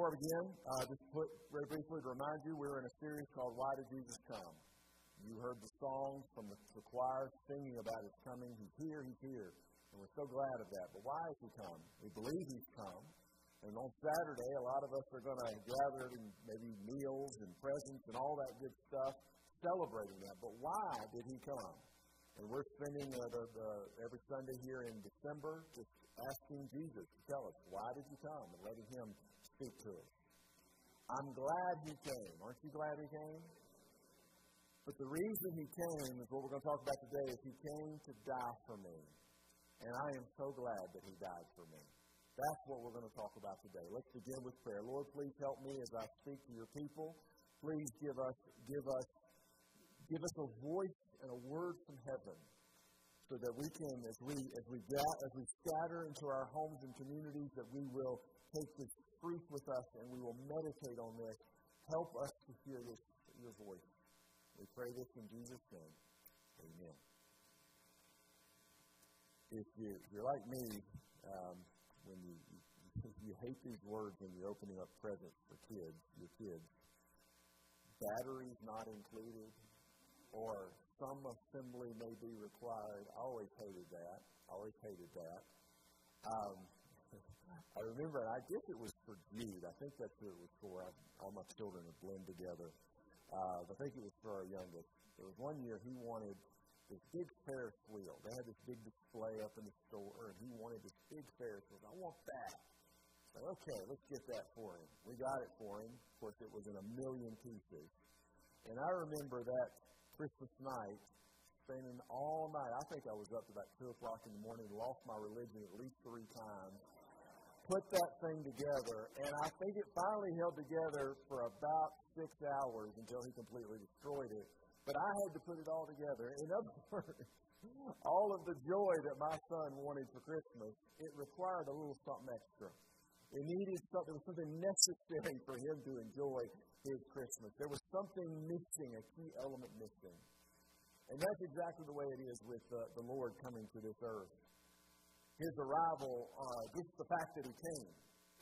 before I begin, uh, just put very briefly to remind you, we're in a series called Why Did Jesus Come? You heard the songs from the, the choir singing about his coming. He's here, he's here. And we're so glad of that. But why has he come? We believe he's come. And on Saturday, a lot of us are going to gather in maybe meals and presents and all that good stuff, celebrating that. But why did he come? And we're spending uh, the, the, every Sunday here in December just asking Jesus to tell us, why did you come? And letting him speak to us. I'm glad he came. Aren't you glad he came? But the reason he came is what we're going to talk about today is he came to die for me. And I am so glad that he died for me. That's what we're going to talk about today. Let's begin with prayer. Lord, please help me as I speak to your people. Please give us give us give us a voice and a word from heaven so that we can as we as we as we scatter into our homes and communities that we will take this truth with us and we will meditate on this. Help us to hear this your voice. We pray this in Jesus' name. Amen. If, you, if you're like me, um, when you, you, you hate these words when you're opening up presents for kids, your kids, batteries not included, or some assembly may be required. I always hated that. I always hated that. Um, I remember, I guess it was for Jude. I think that's who it was for. I, all my children would blend together. Uh, I think it was for our youngest. There was one year he wanted this big Ferris wheel. They had this big display up in the store, and he wanted this big Ferris wheel. I want that. Like, okay, let's get that for him. We got it for him. Of course, it was in a million pieces. And I remember that Christmas night, spending all night. I think I was up to about 2 o'clock in the morning, lost my religion at least three times, put that thing together, and I think it finally held together for about six hours until he completely destroyed it. But I had to put it all together. In other words, all of the joy that my son wanted for Christmas, it required a little something extra. It needed something, something necessary for him to enjoy his Christmas. There was something missing, a key element missing. And that's exactly the way it is with uh, the Lord coming to this earth. His arrival, uh, just the fact that he came,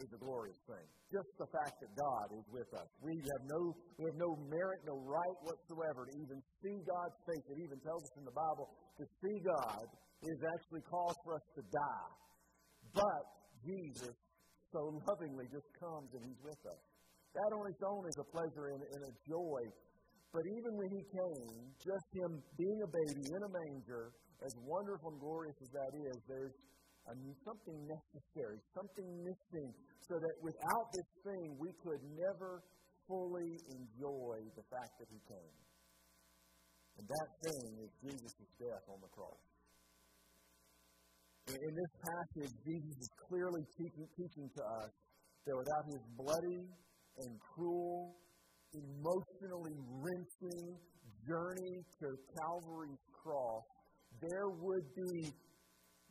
is a glorious thing. Just the fact that God is with us. We have no, we have no merit, no right whatsoever to even see God's face. It even tells us in the Bible to see God is actually cause for us to die. But Jesus so lovingly just comes and He's with us. That on its own is a pleasure and, and a joy. But even when He came, just Him being a baby in a manger, as wonderful and glorious as that is, there's something necessary, something missing, so that without this thing, we could never fully enjoy the fact that He came. And that thing is Jesus' death on the cross. In this passage, Jesus is clearly teaching, teaching to us that without his bloody and cruel, emotionally wrenching journey to Calvary's cross, there would be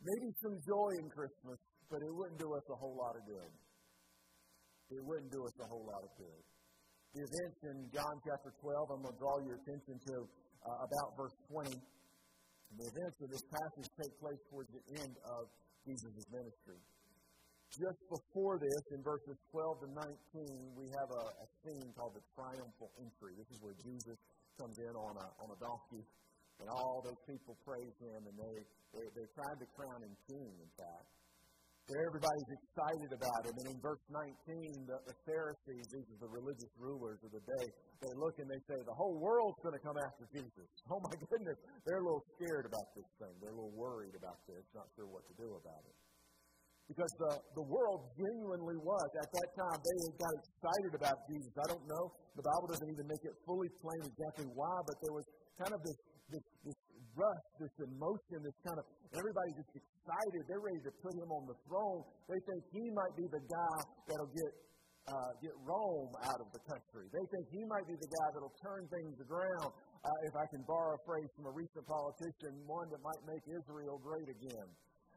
maybe some joy in Christmas, but it wouldn't do us a whole lot of good. It wouldn't do us a whole lot of good. The events in John chapter 12, I'm going to draw your attention to uh, about verse 20. The events of this passage take place towards the end of Jesus' ministry. Just before this, in verses 12 to 19, we have a, a scene called the triumphal entry. This is where Jesus comes in on a, on a donkey, and all those people praise him, and they, they, they're trying to crown him king, in fact. Everybody's excited about him. And in verse 19, the, the Pharisees, these are the religious rulers of the day, they look and they say, the whole world's going to come after Jesus. Oh my goodness. They're a little scared about this thing. They're a little worried about this, not sure what to do about it. Because the, the world genuinely was, at that time, they got excited about Jesus. I don't know. The Bible doesn't even make it fully plain exactly why, but there was kind of this, this, this rush, this emotion, this kind of everybody just excited. They're ready to put him on the throne. They think he might be the guy that'll get uh, get Rome out of the country. They think he might be the guy that'll turn things around. Uh, if I can borrow a phrase from a recent politician, one that might make Israel great again.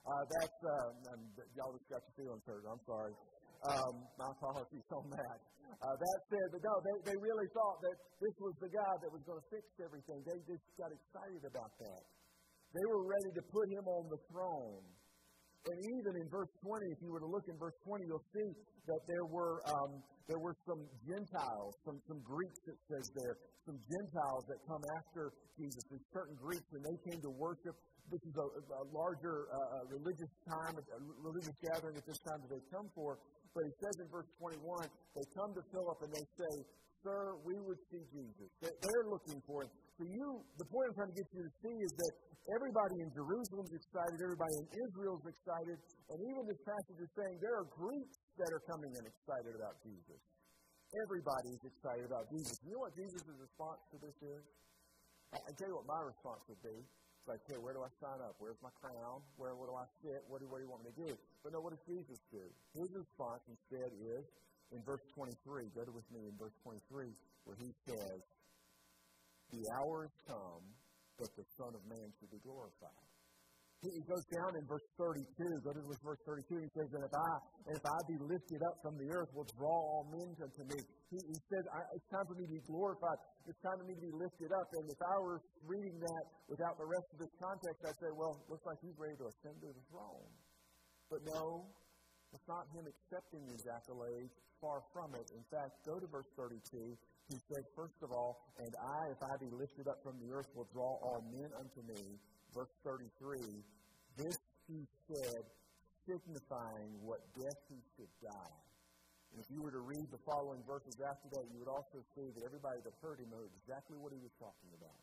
Uh, that's uh, y'all just got your feelings hurt. I'm sorry. Um, my apologies on that. Uh, that said, but no, they, they really thought that this was the guy that was going to fix everything. They just got excited about that. They were ready to put him on the throne. And even in verse 20, if you were to look in verse 20, you'll see that there were, um, there were some Gentiles, some, some Greeks, it says there, some Gentiles that come after Jesus. There's certain Greeks, and they came to worship. This is a, a larger uh, religious time, a religious gathering at this time that they come for. But he says in verse 21, they come to Philip and they say, Sir, we would see Jesus. They're looking for him. So you, the point I'm trying to get you to see is that Everybody in Jerusalem is excited. Everybody in Israel is excited. And even this passage is saying there are Greeks that are coming and excited about Jesus. Everybody is excited about Jesus. You know what Jesus' response to this is? I, I tell you what my response would be. It's like, hey, where do I sign up? Where's my crown? Where, where do I sit? What do, what do you want me to do? But no, what does Jesus do? His response instead is in verse 23. Go to with me in verse 23, where he says, The hour has come that the Son of Man should be glorified. He goes down in verse 32. Go to verse 32. He says, "And if I, if I be lifted up from the earth, will draw all men unto me." He, he said, "It's time for me to be glorified. It's time for me to be lifted up." And if I were reading that without the rest of this context, I'd say, "Well, looks like he's ready to ascend to the throne." But no, it's not him accepting these accolades. Far from it. In fact, go to verse 32 he said, First of all, and I, if I be lifted up from the earth, will draw all men unto me. Verse 33, this he said, signifying what death he should die. And if you were to read the following verses after that, you would also see that everybody that heard him knew exactly what he was talking about.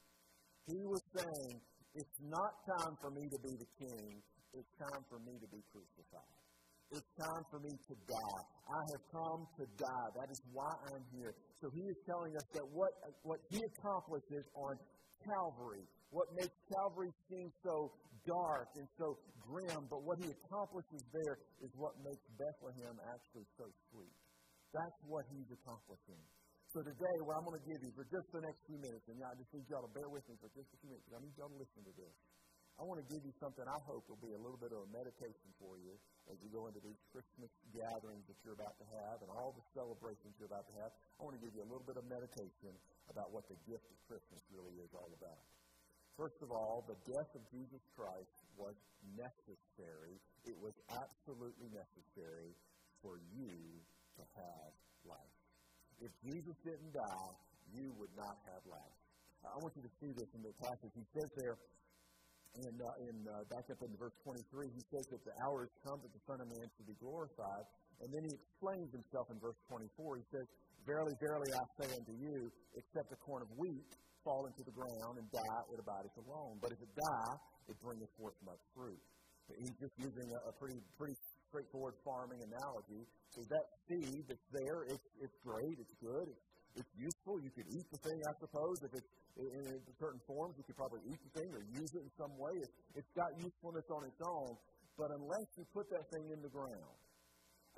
He was saying, It's not time for me to be the king, it's time for me to be crucified. It's time for me to die. I have come to die. That is why I'm here. So he is telling us that what, what he accomplishes on Calvary, what makes Calvary seem so dark and so grim, but what he accomplishes there is what makes Bethlehem actually so sweet. That's what he's accomplishing. So today, what I'm going to give you for just the next few minutes, and I just need y'all to bear with me for just a few minutes, I need y'all to listen to this. I want to give you something I hope will be a little bit of a meditation for you as you go into these Christmas gatherings that you're about to have and all the celebrations you're about to have. I want to give you a little bit of meditation about what the gift of Christmas really is all about. First of all, the death of Jesus Christ was necessary. It was absolutely necessary for you to have life. If Jesus didn't die, you would not have life. I want you to see this in the passage. He says there, and uh, in, uh, back up in verse 23, he says that the hour has come that the Son of Man should be glorified. And then he explains himself in verse 24. He says, Verily, verily, I say unto you, except a corn of wheat fall into the ground and die, it abideth alone. But if it die, it bringeth forth much fruit. He's just using a, a pretty, pretty straightforward farming analogy. So that seed that's there, it's, it's great, it's good, it's it's useful. You could eat the thing, I suppose. If it's in, in certain forms, you could probably eat the thing or use it in some way. It's, it's got usefulness on its own. But unless you put that thing in the ground,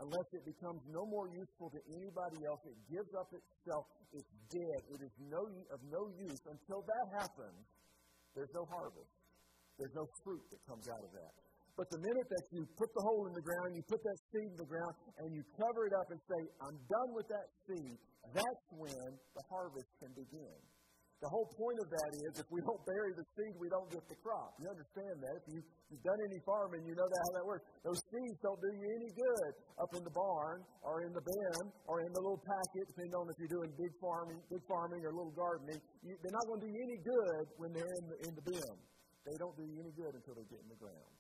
unless it becomes no more useful to anybody else, it gives up itself, it's dead, it is no, of no use. Until that happens, there's no harvest. There's no fruit that comes out of that. But the minute that you put the hole in the ground, you put that seed in the ground, and you cover it up and say, I'm done with that seed, that's when the harvest can begin. The whole point of that is if we don't bury the seed, we don't get the crop. You understand that. If you, have done any farming, you know that, how that works. Those seeds don't do you any good up in the barn or in the bin or in the little packet, depending on if you're doing big farming, big farming or little gardening. You, they're not going to do you any good when they're in the, in the bin. They don't do you any good until they get in the ground.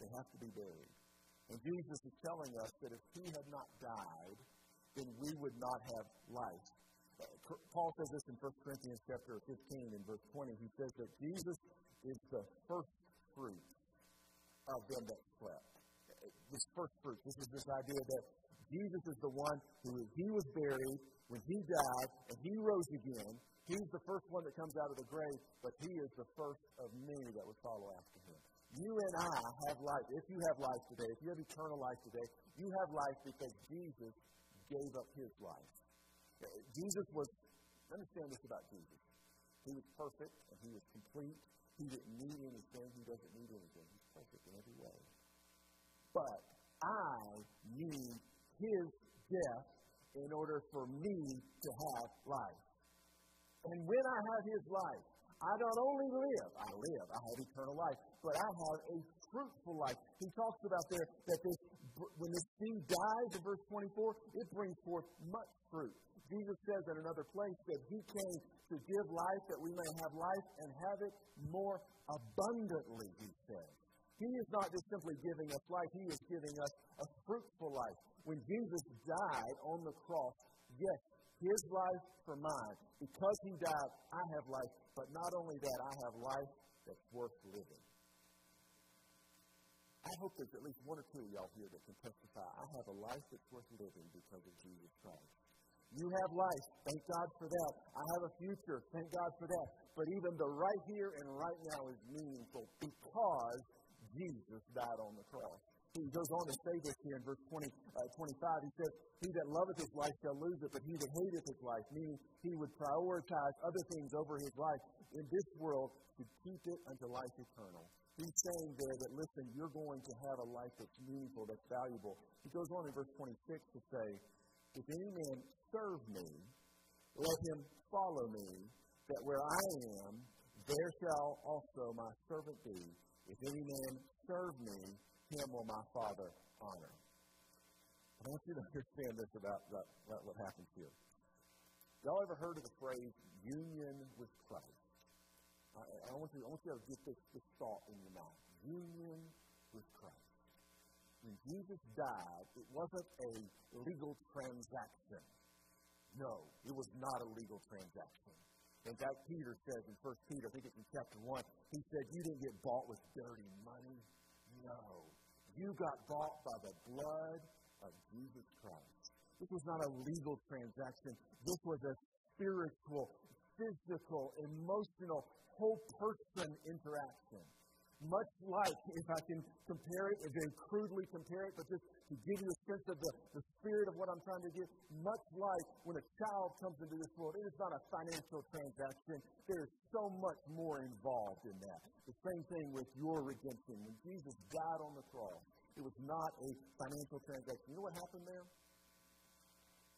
They have to be buried. And Jesus is telling us that if he had not died, then we would not have life. Uh, Paul says this in 1 Corinthians chapter 15 in verse 20. He says that Jesus is the first fruit of them that slept. Uh, this first fruit. This is this idea that Jesus is the one who he was buried when he died and he rose again. He's the first one that comes out of the grave, but he is the first of many that would follow after him. You and I have life. If you have life today, if you have eternal life today, you have life because Jesus gave up his life. Uh, Jesus was, understand this about Jesus. He was perfect and he was complete. He didn't need anything. He doesn't need anything. He's perfect in every way. But I need his death in order for me to have life. And when I have his life, I don't only live, I live, I have eternal life, but I have a fruitful life. He talks about there that this, when this seed dies in verse 24, it brings forth much fruit. Jesus says in another place that he came to give life that we may have life and have it more abundantly, he says. He is not just simply giving us life, He is giving us a fruitful life. When Jesus died on the cross, yes, His life for mine. Because He died, I have life. But not only that, I have life that's worth living. I hope there's at least one or two of y'all here that can testify. I have a life that's worth living because of Jesus Christ. You have life. Thank God for that. I have a future. Thank God for that. But even the right here and right now is meaningful because Jesus died on the cross. He goes on to say this here in verse 20, uh, 25. He says, He that loveth his life shall lose it, but he that hateth his life, meaning he would prioritize other things over his life in this world to keep it unto life eternal. He's saying there that, listen, you're going to have a life that's meaningful, that's valuable. He goes on in verse 26 to say, If any man serve me, let him follow me, that where I am, there shall also my servant be. If any man serve me, him will my Father honor. I want you to understand this about, about, about what happens here. Y'all ever heard of the phrase union with Christ? I, I, want you, I want you to get this, this thought in your mind. Union with Christ. When Jesus died, it wasn't a legal transaction. No, it was not a legal transaction. In fact, Peter says in 1 Peter, I think it's in chapter 1, he said, You didn't get bought with dirty money. No. You got bought by the blood of Jesus Christ. This was not a legal transaction. This was a spiritual, physical, emotional, whole person interaction. Much like, if I can compare it, and very crudely compare it, but just to give you a sense of the, the spirit of what I'm trying to get, much like when a child comes into this world, it is not a financial transaction. There is so much more involved in that. The same thing with your redemption. When Jesus died on the cross, it was not a financial transaction. You know what happened there?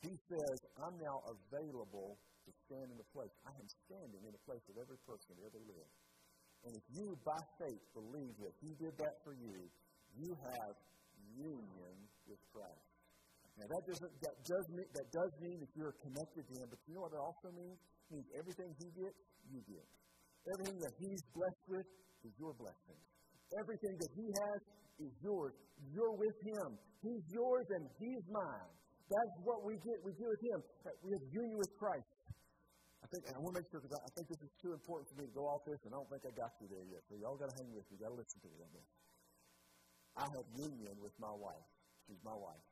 He says, I'm now available to stand in the place. I am standing in the place of every person who ever lived. And if you, by faith, believe that He did that for you, you have union Christ. Now that doesn't that does mean that does mean that you're connected to Him, but you know what it also means? It means everything He gets, you get. Everything that He's blessed with is your blessing. Everything that He has is yours. You're with Him. He's yours and He's mine. That's what we get. We get with Him. We have union with Christ. I think, I want to make sure because I, I think this is too important for me to go off this, and I don't think I got you there yet. So y'all got to hang with me. You got to listen to me on this. I have union with my wife. She's my wife.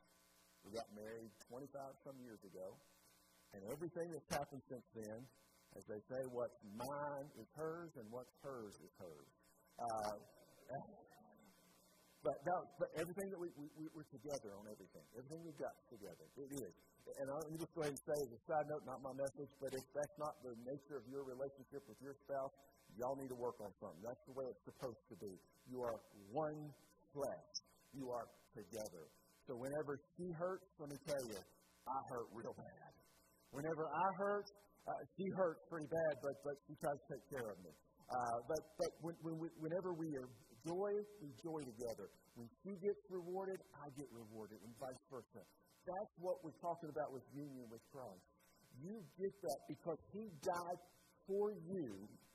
We got married 25 some years ago, and everything that's happened since then, as they say, what's mine is hers, and what's hers is hers. Uh, but, no, but everything that we, we, we're together on everything. Everything we've got together. It is. And me just go ahead and say as a side note, not my message, but if that's not the nature of your relationship with your spouse, y'all need to work on something. That's the way it's supposed to be. You are one flesh. You are together. So whenever she hurts, let me tell you, I hurt real bad. Whenever I hurt, uh, she hurts pretty bad, but, but she tries to take care of me. Uh, but but when, when we, whenever we are joy, we joy together. When she gets rewarded, I get rewarded, and vice versa. That's what we're talking about with union with Christ. You get that because He died for you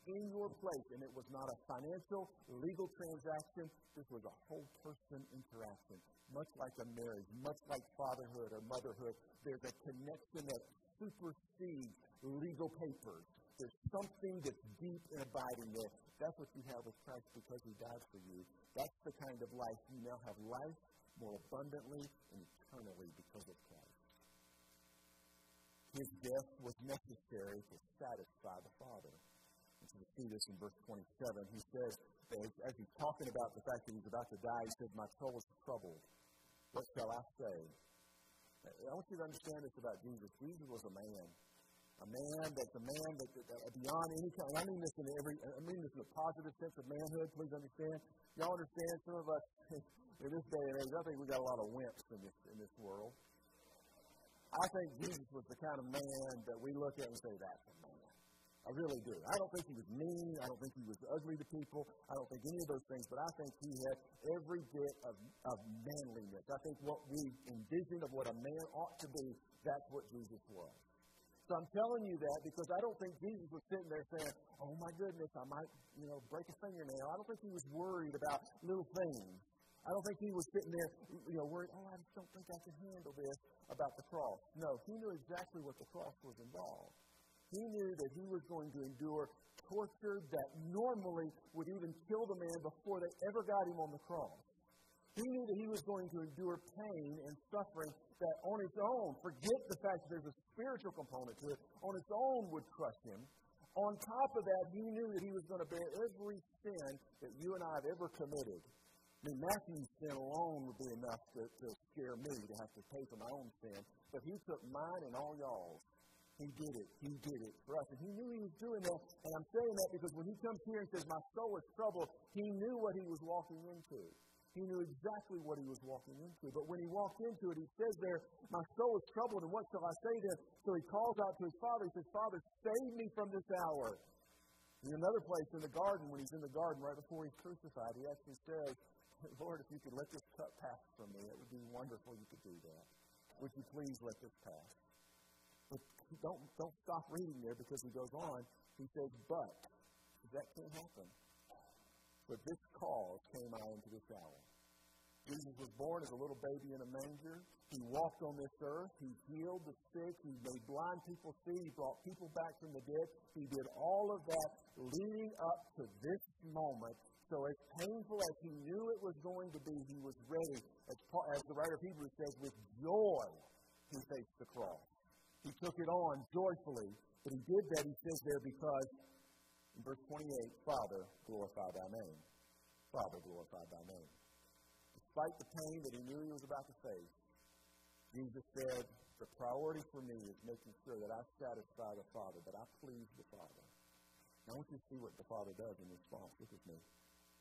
in your place, and it was not a financial, legal transaction. This was a whole person interaction, much like a marriage, much like fatherhood or motherhood. There's a connection that supersedes legal papers. There's something that's deep and abiding there. That's what you have with Christ because He died for you. That's the kind of life you now have life more abundantly and eternally because of. His death was necessary to satisfy the Father. And so we see this in verse 27. He says, as, he's talking about the fact that he's about to die, he says, My soul is troubled. What shall I say? I want you to understand this about Jesus. Jesus was a man a man that's a man that, that, that beyond any kind. I mean this in every. I mean this in a positive sense of manhood. Please understand. Y'all understand? Some of us in this day and age, I think we got a lot of wimps in this in this world. I think Jesus was the kind of man that we look at and say, "That's a man." I really do. I don't think he was mean. I don't think he was ugly to people. I don't think any of those things, but I think he had every bit of, of manliness. I think what we envision of what a man ought to be, that's what Jesus was. So I'm telling you that because I don't think Jesus was sitting there saying, Oh my goodness, I might, you know, break a fingernail. I don't think he was worried about little things. I don't think he was sitting there, you know, worried, oh, I just don't think I can handle this about the cross. No, he knew exactly what the cross was involved. He knew that he was going to endure torture that normally would even kill the man before they ever got him on the cross. He knew that he was going to endure pain and suffering that on its own, forget the fact that there's a spiritual component to it, on its own would crush him. On top of that, he knew that he was going to bear every sin that you and I have ever committed. I mean, Matthew's sin alone would be enough to, to scare me to have to pay for my own sin. But he took mine and all y'all's. He did it. He did it for us. And he knew he was doing that. And I'm saying that because when he comes here and says, My soul is troubled, he knew what he was walking into. He knew exactly what he was walking into. But when he walked into it, he says there, My soul is troubled, and what shall I say then? So he calls out to his father. He says, Father, save me from this hour. In another place in the garden, when he's in the garden right before he's crucified, he actually says, Lord, if you could let this cup pass from me, it would be wonderful you could do that. Would you please let this pass? But don't, don't stop reading there because he goes on. He says, But that can't happen. But this cause came out into this hour. Jesus was born as a little baby in a manger. He walked on this earth. He healed the sick. He made blind people see. He brought people back from the dead. He did all of that leading up to this moment. So, as painful as he knew it was going to be, he was ready. As, as the writer of Hebrews says, with joy, he faced the cross. He took it on joyfully. But he did that, he says there, because in verse 28, Father, glorify thy name. Father, glorify thy name. Despite the pain that he knew he was about to face, Jesus said, The priority for me is making sure that I satisfy the Father, that I please the Father. Now, I want you to see what the Father does in response. Look with me.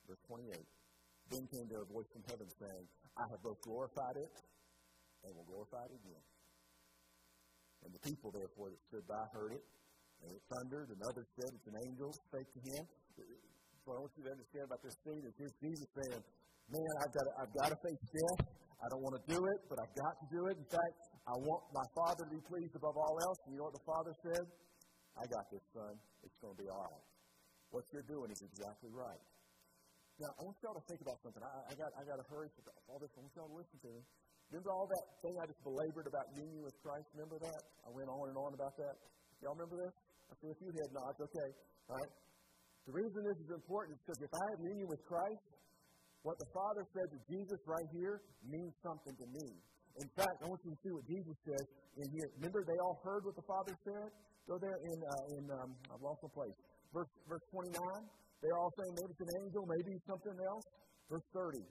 Verse 28. Then came there a voice from heaven saying, I have both glorified it and will glorify it again. And the people, therefore, that stood by heard it, and it thundered, and others said, It's an angel spake to him. What I want you to understand about this scene is here's Jesus saying, Man, I've got, to, I've got to face death. I don't want to do it, but I've got to do it. In fact, I want my Father to be pleased above all else. And you know what the Father said? I got this, son. It's going to be all right. What you're doing is exactly right. Now, I want y'all to think about something. I, I got, I got to hurry for all this. I want y'all to listen to me. Remember all that thing I just belabored about union with Christ? Remember that? I went on and on about that. Y'all remember this? I see a few head nods. Okay. All right. The reason this is important is because if I have union with Christ, what the Father said to Jesus right here means something to me. In fact, I want you to see what Jesus says in here. Remember, they all heard what the Father said. Go there in uh, in um, I've lost my place. Verse verse twenty nine. They're all saying maybe it's an angel, maybe it's something else. Verse thirty.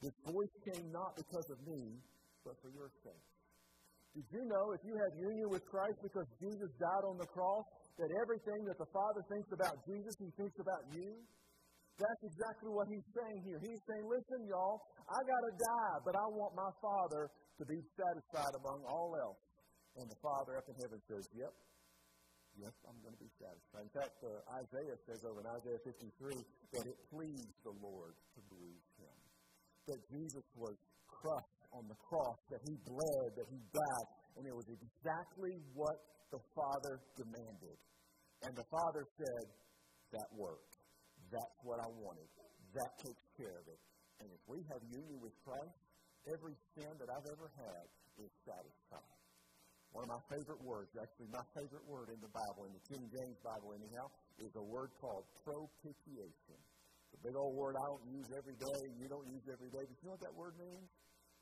This voice came not because of me, but for your sake. Did you know if you have union with Christ because Jesus died on the cross, that everything that the Father thinks about Jesus, He thinks about you? That's exactly what He's saying here. He's saying, listen, y'all, I got to die, but I want my Father to be satisfied among all else. And the Father up in heaven says, yep, yes, I'm going to be satisfied. In fact, uh, Isaiah says over in Isaiah 53 that it pleased the Lord to bruise him. That Jesus was crushed on the cross, that he bled, that he died, and it was exactly what the Father demanded. And the Father said, That worked. That's what I wanted. That takes care of it. And if we have union with Christ, every sin that I've ever had is satisfied. One of my favorite words, actually my favorite word in the Bible, in the King James Bible anyhow, is a word called propitiation. It's a big old word I don't use every day, you don't use every day. But you know what that word means?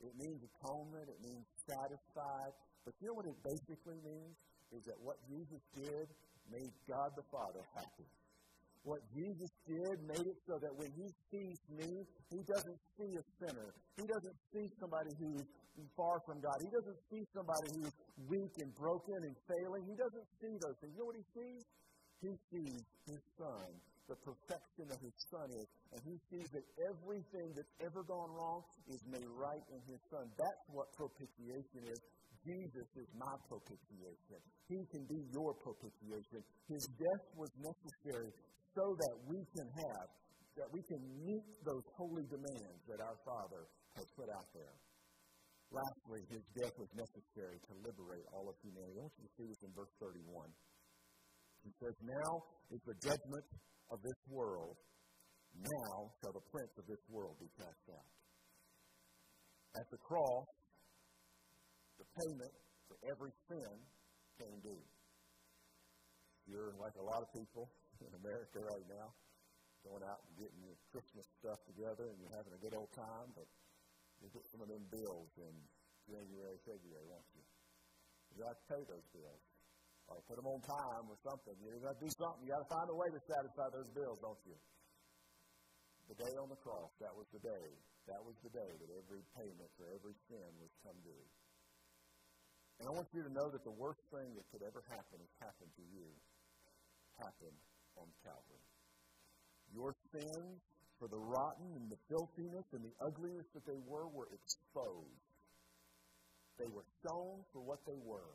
It means atonement. It means satisfied. But you know what it basically means? Is that what Jesus did made God the Father happy. What Jesus did made it so that when He sees me, He doesn't see a sinner. He doesn't see somebody who's far from God. He doesn't see somebody who's weak and broken and failing. He doesn't see those things. You know what He sees? He sees His Son the perfection that his son is. And he sees that everything that's ever gone wrong is made right in his son. That's what propitiation is. Jesus is my propitiation. He can be your propitiation. His death was necessary so that we can have, that we can meet those holy demands that our Father has put out there. Lastly, his death was necessary to liberate all of humanity. I want you to see this in verse 31. He says, Now is the judgment of this world. Now shall the prince of this world be cast out. At the cross, the payment for every sin came due. You're like a lot of people in America right now, going out and getting your Christmas stuff together and you're having a good old time, but you get some of them bills in January, February, won't you? You got to pay those bills. Or put them on time or something. You got to do something. You got to find a way to satisfy those bills, don't you? The day on the cross, that was the day. That was the day that every payment for every sin was come due. And I want you to know that the worst thing that could ever happen has happened to you. Happened on Calvary. Your sins, for the rotten and the filthiness and the ugliness that they were, were exposed. They were shown for what they were.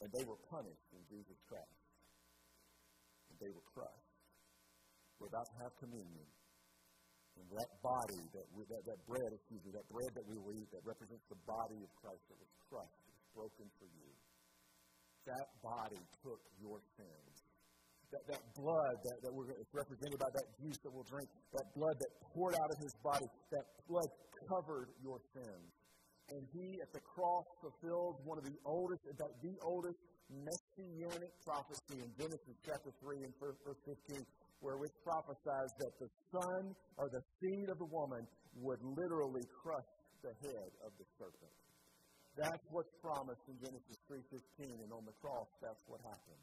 And they were punished in Jesus Christ. And they were crushed. We're about to have communion. And that body, that, we, that, that bread, excuse me, that bread that we will eat that represents the body of Christ that was crushed, broken for you. That body took your sins. That, that blood that, that we're, represented by that juice that we'll drink, that blood that poured out of his body, that blood covered your sins and he at the cross fulfilled one of the oldest, in fact, the oldest messianic prophecy in Genesis chapter 3 and verse 15, where it prophesies that the son or the seed of the woman would literally crush the head of the serpent. That's what's promised in Genesis 3.15, and on the cross, that's what happened.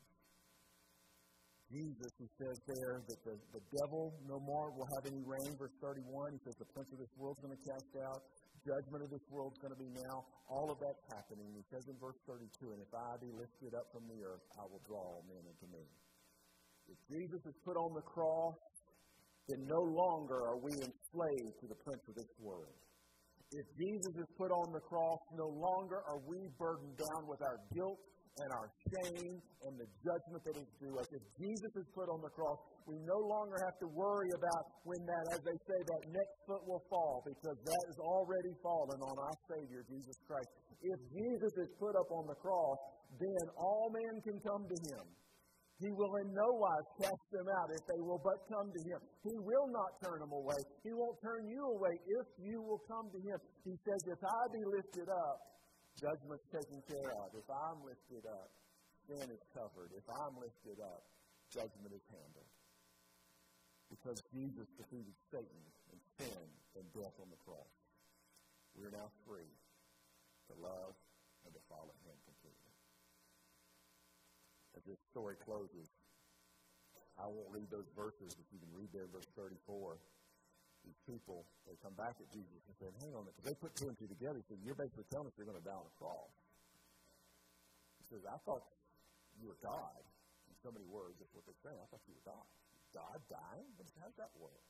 Jesus, he says there that the, the devil no more will have any reign. Verse 31, he says the prince of this world is going to cast out judgment of this world is going to be now. All of that's happening. He says in verse 32, and if I be lifted up from the earth, I will draw all men unto me. If Jesus is put on the cross, then no longer are we enslaved to the prince of this world. If Jesus is put on the cross, no longer are we burdened down with our guilt and our shame and the judgment that is due us. If Jesus is put on the cross, we no longer have to worry about when that, as they say, that next foot will fall because that is already fallen on our Savior, Jesus Christ. If Jesus is put up on the cross, then all men can come to him. He will in no wise cast them out if they will but come to him. He will not turn them away. He won't turn you away if you will come to him. He says, If I be lifted up, Judgment's taken care of. If I'm lifted up, sin is covered. If I'm lifted up, judgment is handled. Because Jesus defeated Satan and sin and death on the cross. We are now free to love and to follow him this story closes, I won't read those verses, but you can read there verse 34 these people, they come back at Jesus and say, hang on, because they put two and two together. He said, you're basically telling us you're going to die on a cross. He says, I thought you were God. In so many words, that's what they're saying. I thought you were God. God dying? How does that work?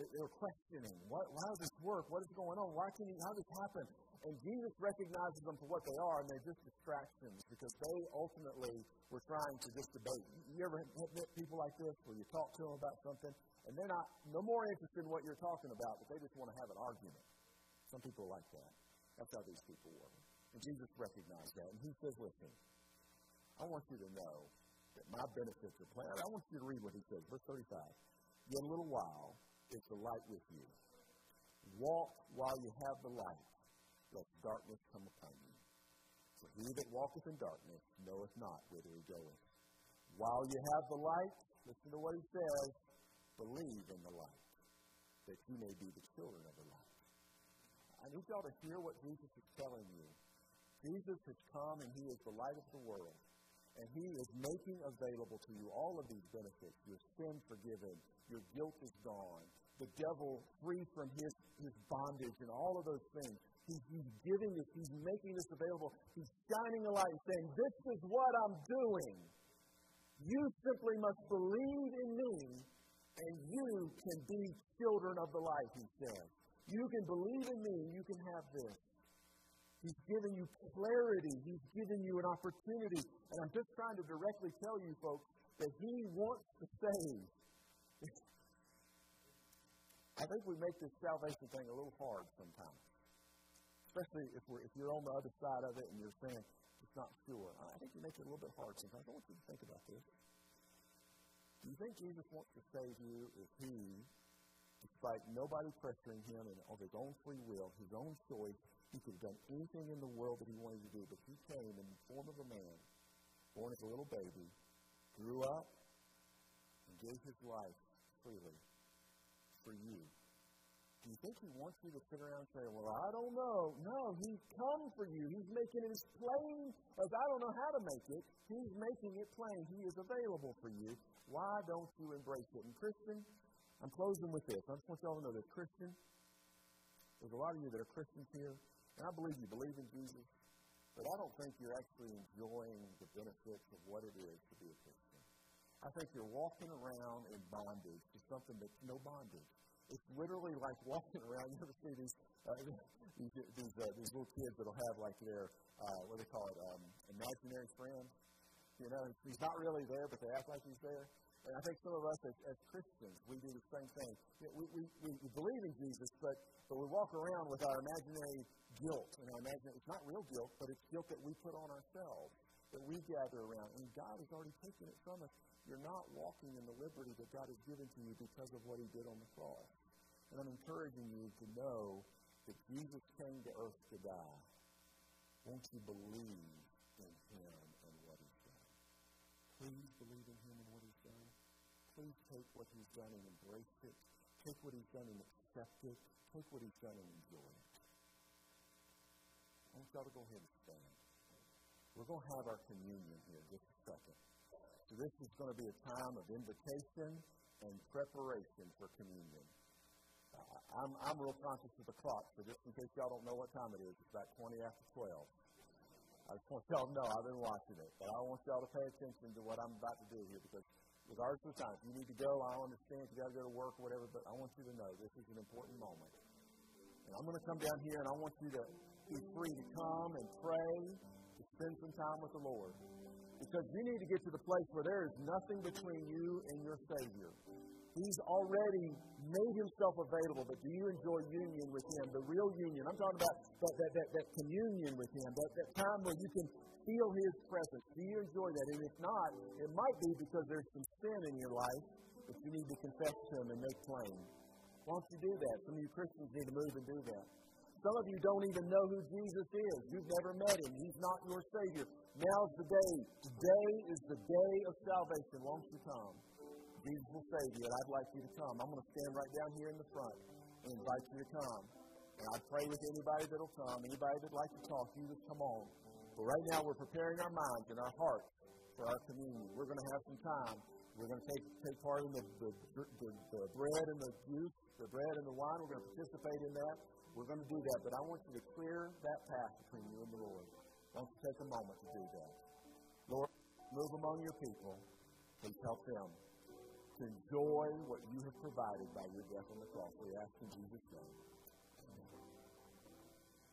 They, were questioning, why, how does this work? What is going on? Why can he, how does this happen? And Jesus recognizes them for what they are, and they're just distractions because they ultimately were trying to just debate. You ever met people like this where you talk to them about something, and they're not no more interested in what you're talking about, but they just want to have an argument. Some people like that. That's how these people were. And Jesus recognized that, and he says, Listen, I want you to know that my benefits are planned. I want you to read what he says, verse 35. Yet a little while is the light with you. Walk while you have the light lest darkness come upon you. For he that walketh in darkness knoweth not whither he goeth. While you have the light, listen to what he says, believe in the light, that you may be the children of the light. I need y'all to hear what Jesus is telling you. Jesus has come and he is the light of the world. And he is making available to you all of these benefits your sin forgiven, your guilt is gone, the devil free from his, his bondage, and all of those things. He's, he's giving this, he's making this available. He's shining a light and saying, This is what I'm doing. You simply must believe in me, and you can be children of the light, he says. You can believe in me, and you can have this. He's given you clarity. He's given you an opportunity. And I'm just trying to directly tell you, folks, that He wants to save. I think we make this salvation thing a little hard sometimes, especially if we're if you're on the other side of it and you're saying it's not sure. I think you make it a little bit hard sometimes. I want you to think about this. Do you think Jesus wants to save you if He, despite nobody pressuring Him and of His own free will, His own choice, He could have done anything in the world that He wanted to do, but He came in the form of a man, born as a little baby, grew up, and gave His life freely for you. Do you think he wants you to sit around and say, Well, I don't know? No, he's come for you. He's making it as plain as I don't know how to make it. He's making it plain. He is available for you. Why don't you embrace it? And, Christian, I'm closing with this. I just want y'all to know that, Christian, there's a lot of you that are Christians here, and I believe you believe in Jesus, but I don't think you're actually enjoying the benefits of what it is to be a Christian. I think you're walking around in bondage to something that's no bondage. It's literally like walking around. You ever see these uh, these these, uh, these little kids that'll have like their uh, what do they call it um, imaginary friends? You know, he's not really there, but they act like he's there. And I think some of us as, as Christians, we do the same thing. We, we, we, we believe in Jesus, but, but we walk around with our imaginary guilt. And our imaginary, it's not real guilt, but it's guilt that we put on ourselves, that we gather around. And God has already taken it from us. You're not walking in the liberty that God has given to you because of what He did on the cross. And I'm encouraging you to know that Jesus came to earth to die. Won't you believe in Him and what He's done? Please believe in Him and what He's done. Please take what He's done and embrace it. Take what He's done and accept it. Take what He's done and enjoy it. I want y'all to go ahead and stand. We're going to have our communion here just a second. So this is going to be a time of invitation and preparation for communion. I'm, I'm real conscious of the clock, so just in case y'all don't know what time it is, it's about 20 after 12. I just want y'all to know I've been watching it, but I want y'all to pay attention to what I'm about to do here because regardless of time, if you need to go, I understand if you got to go to work or whatever, but I want you to know this is an important moment. And I'm going to come down here and I want you to be free to come and pray, spend some time with the Lord. Because you need to get to the place where there is nothing between you and your Savior. He's already made himself available, but do you enjoy union with him? The real union. I'm talking about that, that, that, that communion with him, that, that time where you can feel his presence. Do you enjoy that? And if not, it might be because there's some sin in your life that you need to confess to him and make plain. Why don't you do that? Some of you Christians need to move and do that. Some of you don't even know who Jesus is. You've never met him. He's not your Savior. Now's the day. Today is the day of salvation. Won't you come? Jesus will save you, and I'd like you to come. I'm going to stand right down here in the front and invite you to come. And I pray with anybody that'll come, anybody that'd like to talk, you just come on. But right now, we're preparing our minds and our hearts for our communion. We're going to have some time. We're going to take, take part in the, the, the, the bread and the juice, the bread and the wine. We're going to participate in that. We're going to do that, but I want you to clear that path between you and the Lord. Don't take a moment to do that? Lord, move among your people. Please help them to enjoy what you have provided by your death on the cross. We ask in Jesus' name.